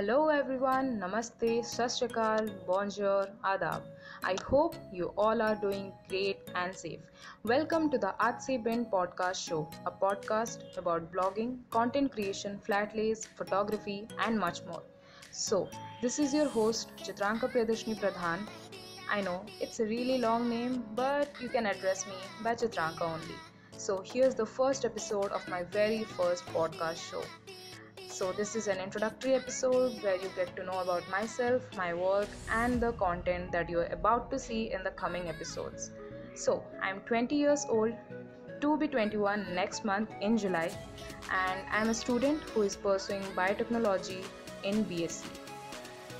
Hello everyone, Namaste, Sashrikal, Bonjour, Adab. I hope you all are doing great and safe. Welcome to the Se Bin podcast show, a podcast about blogging, content creation, flat lays, photography, and much more. So, this is your host Chitranka Priyadashni Pradhan. I know it's a really long name, but you can address me by Chitranka only. So, here's the first episode of my very first podcast show. So, this is an introductory episode where you get to know about myself, my work, and the content that you're about to see in the coming episodes. So, I'm 20 years old, to be 21 next month in July, and I'm a student who is pursuing biotechnology in BSc.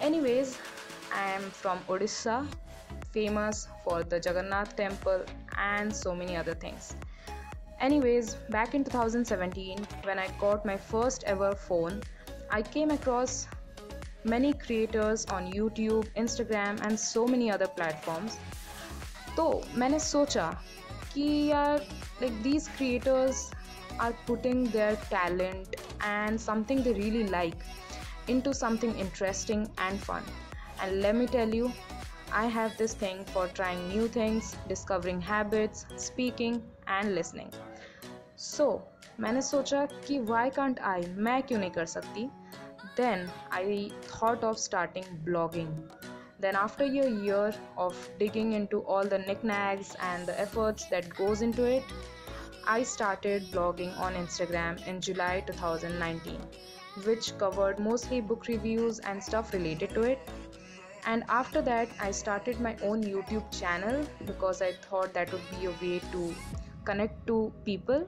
Anyways, I am from Odisha, famous for the Jagannath temple and so many other things. Anyways, back in 2017, when I got my first ever phone, I came across many creators on YouTube, Instagram, and so many other platforms. तो मैंने सोचा कि यार like these creators are putting their talent and something they really like into something interesting and fun. And let me tell you, I have this thing for trying new things, discovering habits, speaking, and listening. So so, मैंने सोचा कि why can't I मैं क्यों नहीं कर सकती then I thought of starting blogging then after a year of digging into all the knickknacks and the efforts that goes into it i started blogging on instagram in july 2019 which covered mostly book reviews and stuff related to it and after that i started my own youtube channel because i thought that would be a way to connect to people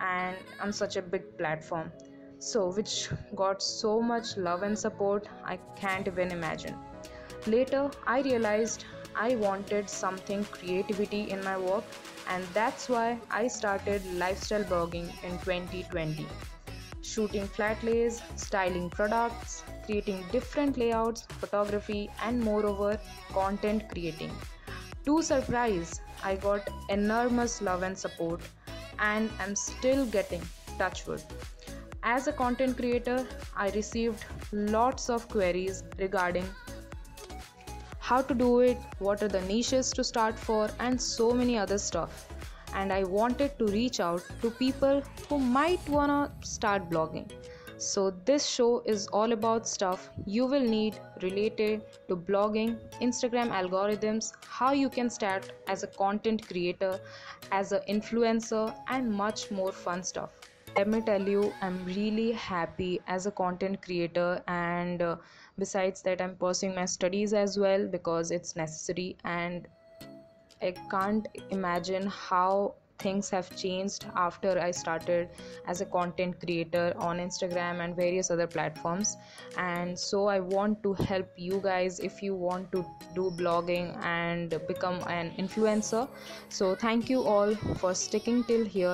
and on such a big platform. So which got so much love and support i can't even imagine. Later i realized i wanted something creativity in my work and that's why i started lifestyle blogging in 2020 shooting flat lays styling products creating different layouts photography and moreover content creating to surprise i got enormous love and support and I'm still getting touchwood. As a content creator, I received lots of queries regarding how to do it, what are the niches to start for, and so many other stuff. And I wanted to reach out to people who might wanna start blogging. So, this show is all about stuff you will need related to blogging, Instagram algorithms, how you can start as a content creator, as an influencer, and much more fun stuff. Let me tell you, I'm really happy as a content creator, and uh, besides that, I'm pursuing my studies as well because it's necessary, and I can't imagine how things have changed after I started as a content creator on Instagram and various other platforms. And so I want to help you guys if you want to do blogging and become an influencer. So thank you all for sticking till here.